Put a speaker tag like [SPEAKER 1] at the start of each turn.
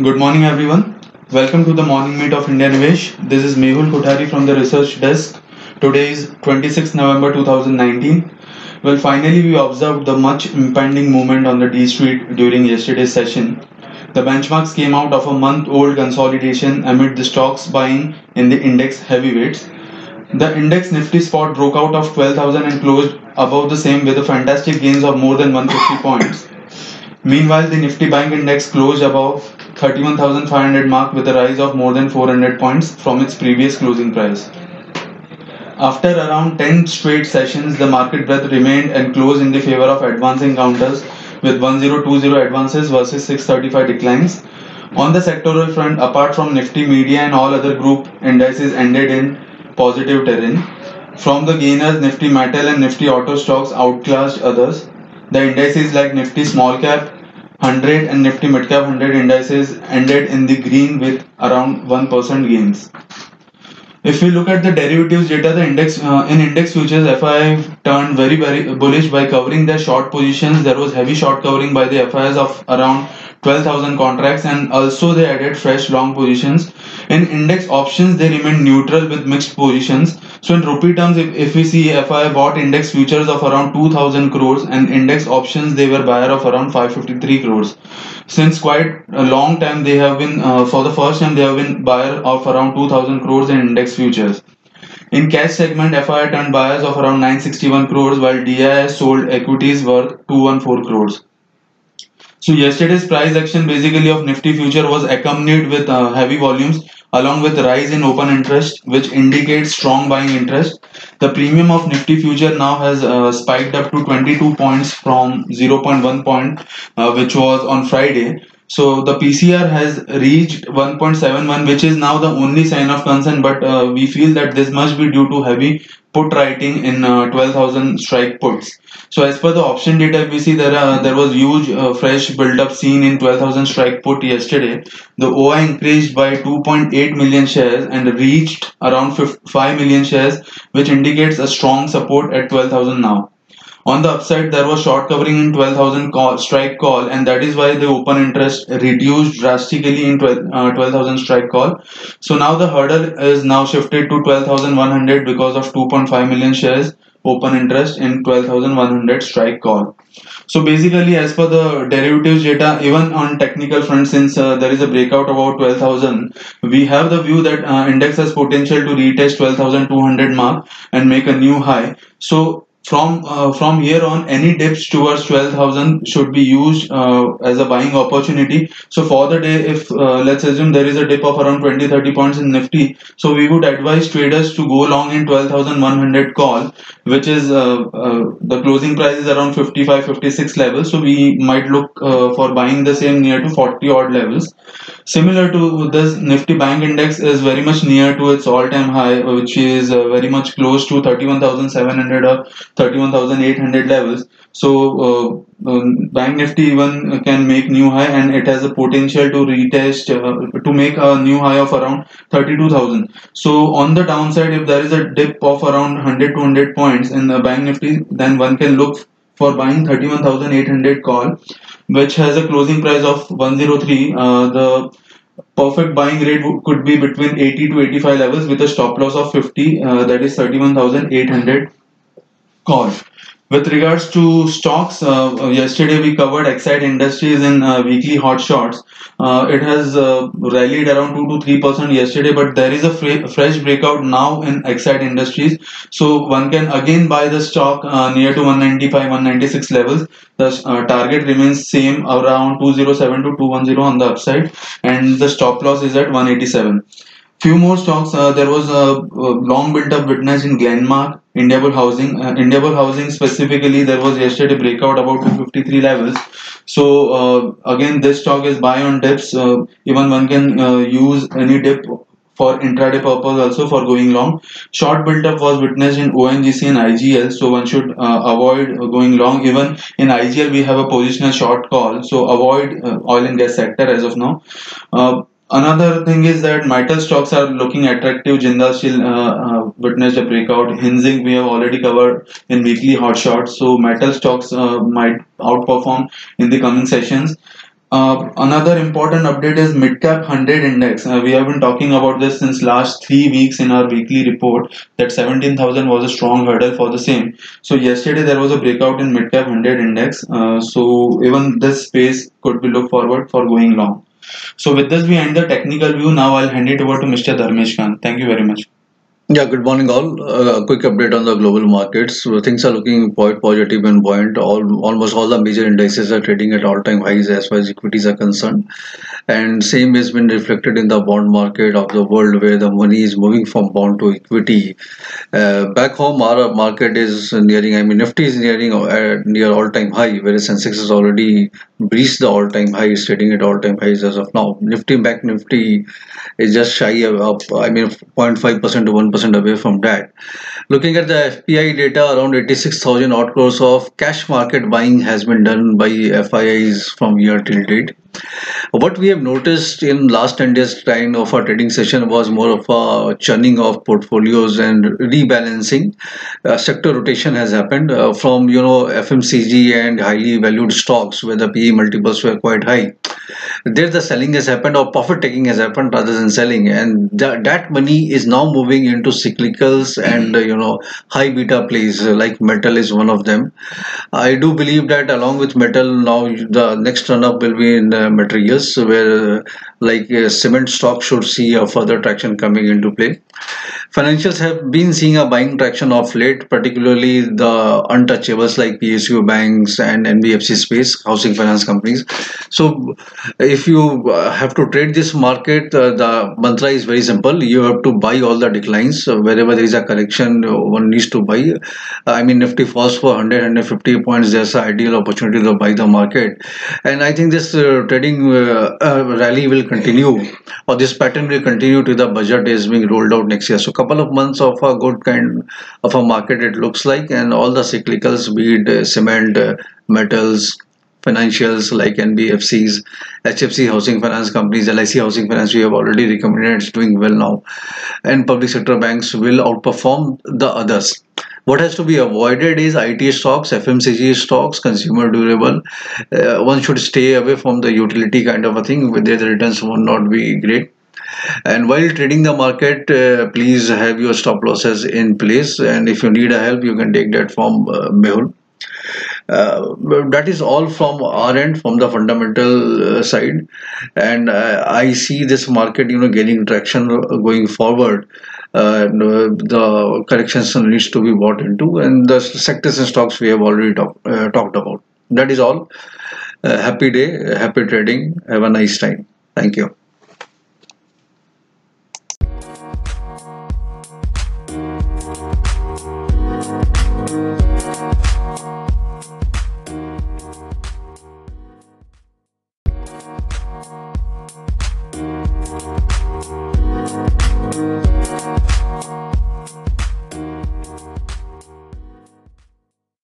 [SPEAKER 1] Good morning, everyone. Welcome to the morning meet of India Nivesh. This is Mehul Kothari from the research desk. Today is 26 November 2019. Well, finally, we observed the much impending movement on the D Street during yesterday's session. The benchmarks came out of a month old consolidation amid the stocks buying in the index heavyweights. The index Nifty spot broke out of 12,000 and closed above the same with a fantastic gains of more than 150 points. Meanwhile, the Nifty Bank Index closed above 31,500 mark with a rise of more than 400 points from its previous closing price. After around 10 straight sessions, the market breadth remained and closed in the favor of advancing counters with 1020 advances versus 635 declines. On the sectoral front, apart from Nifty Media and all other group indices ended in positive terrain. From the gainers, Nifty Metal and Nifty Auto stocks outclassed others. The indices like Nifty Small Cap 100 and Nifty Midcap 100 indices ended in the green with around 1% gains. If we look at the derivatives data, the index uh, in index futures, FI turned very very bullish by covering their short positions. There was heavy short covering by the FIs of around 12,000 contracts, and also they added fresh long positions. In index options, they remained neutral with mixed positions. So in rupee terms, if, if we see FI bought index futures of around 2,000 crores and index options, they were buyer of around 553 crores. Since quite a long time they have been uh, for the first time they have been buyer of around 2000 crores in index futures. In cash segment FI turned buyers of around 961 crores while DIS sold equities worth 214 crores. So yesterday's price action basically of nifty future was accompanied with uh, heavy volumes along with rise in open interest which indicates strong buying interest. The premium of nifty future now has uh, spiked up to 22 points from 0.1 point uh, which was on friday so the pcr has reached 1.71 which is now the only sign of concern but uh, we feel that this must be due to heavy put writing in uh, 12000 strike puts. So as per the option data we see there uh, there was huge uh, fresh build up seen in 12000 strike put yesterday. The oi increased by 2.8 million shares and reached around 5 million shares which indicates a strong support at 12000 now on the upside, there was short covering in 12,000 call, strike call, and that is why the open interest reduced drastically in 12,000 12, uh, strike call. So now the hurdle is now shifted to 12,100 because of 2.5 million shares open interest in 12,100 strike call. So basically, as per the derivatives data, even on technical front, since uh, there is a breakout about 12,000, we have the view that uh, index has potential to retest 12,200 mark and make a new high. So from uh, from here on any dips towards 12000 should be used uh, as a buying opportunity. So for the day if uh, let's assume there is a dip of around 20 30 points in nifty so we would advise traders to go long in 12100 call which is uh, uh, the closing price is around 55 56 levels so we might look uh, for buying the same near to 40 odd levels. Similar to this nifty bank index is very much near to its all time high which is very much close to 31700 or 31800 levels. So uh, um, bank nifty even can make new high and it has a potential to retest uh, to make a new high of around 32000 so on the downside if there is a dip of around 100 to 100 points in the bank nifty then one can look for buying 31800 call which has a closing price of 103 uh, the perfect buying rate could be between 80 to 85 levels with a stop loss of 50 uh, that is 31800 call. With regards to stocks, uh, uh, yesterday we covered Exide Industries in uh, weekly hot shots. Uh, it has uh, rallied around 2 to 3 percent yesterday, but there is a fresh breakout now in Exide Industries. So one can again buy the stock uh, near to 195, 196 levels. The target remains same around 207 to 210 on the upside, and the stop loss is at 187 few more stocks uh, there was a, long built up witness in Glenmark Indiabulls Housing uh, Indiabulls Housing specifically there was yesterday breakout about 253 levels. So uh, again this stock is buy on dips uh, even one can use any dip for intraday purpose also for going long. Short built up was witnessed in ONGC and IGL so one should uh, avoid going long. Even in IGL we have a positional short call so avoid uh, oil and gas sector as of now. Uh, Another thing is that metal stocks are looking attractive. Jindal Steel uh, uh, witnessed a breakout. Henzing we have already covered in weekly hot shots. So metal stocks uh, might outperform in the coming sessions. Uh, another important update is midcap 100 index. Uh, we have been talking about this since last three weeks in our weekly report that 17,000 was a strong hurdle for the same. So yesterday there was a breakout in midcap 100 index. Uh, so even this space could be look forward for going long. So with this we end the technical view. Now I'll hand it over to Mr. Dharmesh Kant. Thank you very much.
[SPEAKER 2] Yeah, good morning all. Uh, quick update on the global markets. Things are looking quite positive and buoyant. All almost all the major indices are trading at all-time highs as far as equities are concerned, and same has been reflected in the bond market of the world, where the money is moving from bond to equity. Uh, back home, our market is nearing. I mean, Nifty is nearing uh, near all-time high, whereas Sensex has already breached the all-time high, is trading at all-time highs as of now. Nifty back Nifty is just shy of, I mean, 0.5 percent to 1 percent away from that. Looking at the FPI data, around 86,000 odd crores of cash market buying has been done by FIIs from year till date. What we have noticed in last 10 days time of our trading session was more of a churning of portfolios and rebalancing. Uh, sector rotation has happened uh, from you know FMCG and highly valued stocks where the PE multiples were quite high. There the selling has happened or profit taking has happened rather than selling and th that money is now moving into cyclicals and uh, you know high beta plays like metal is one of them. I do believe that along with metal now the next run up will be in uh, materials where like uh, cement stock should see a further traction coming into play. Financials have been seeing a buying traction of late, particularly the untouchables like PSU banks and NBFC space, housing finance companies. So, if you uh, have to trade this market, uh, the mantra is very simple. You have to buy all the declines. So wherever there is a correction, one needs to buy. I mean, Nifty falls for 100, 150 points, there's an ideal opportunity to buy the market. And I think this uh, trading uh, uh, rally will continue, or this pattern will continue to the budget is being rolled out next year. So, couple of months of a good kind of a market it looks like and all the cyclicals be it uh, cement uh, metals financials like NBFCs, HFC housing finance companies, LIC housing finance we have already recommended it's doing well now and public sector banks will outperform the others. What has to be avoided is IT stocks, FMCG stocks, consumer durable. Uh, one should stay away from the utility kind of a thing where the returns will not be great and while trading the market uh, please have your stop losses in place. And if you need a help you can take that from uh, Mehul. Uh, that is all from our end from the fundamental uh, side. And uh, i see this market you know gaining traction going forward. Uh, the corrections needs to be bought into and the sectors and stocks we have already talk, uh, talked about. That is all. Uh, happy day happy trading. Have a nice time. Thank you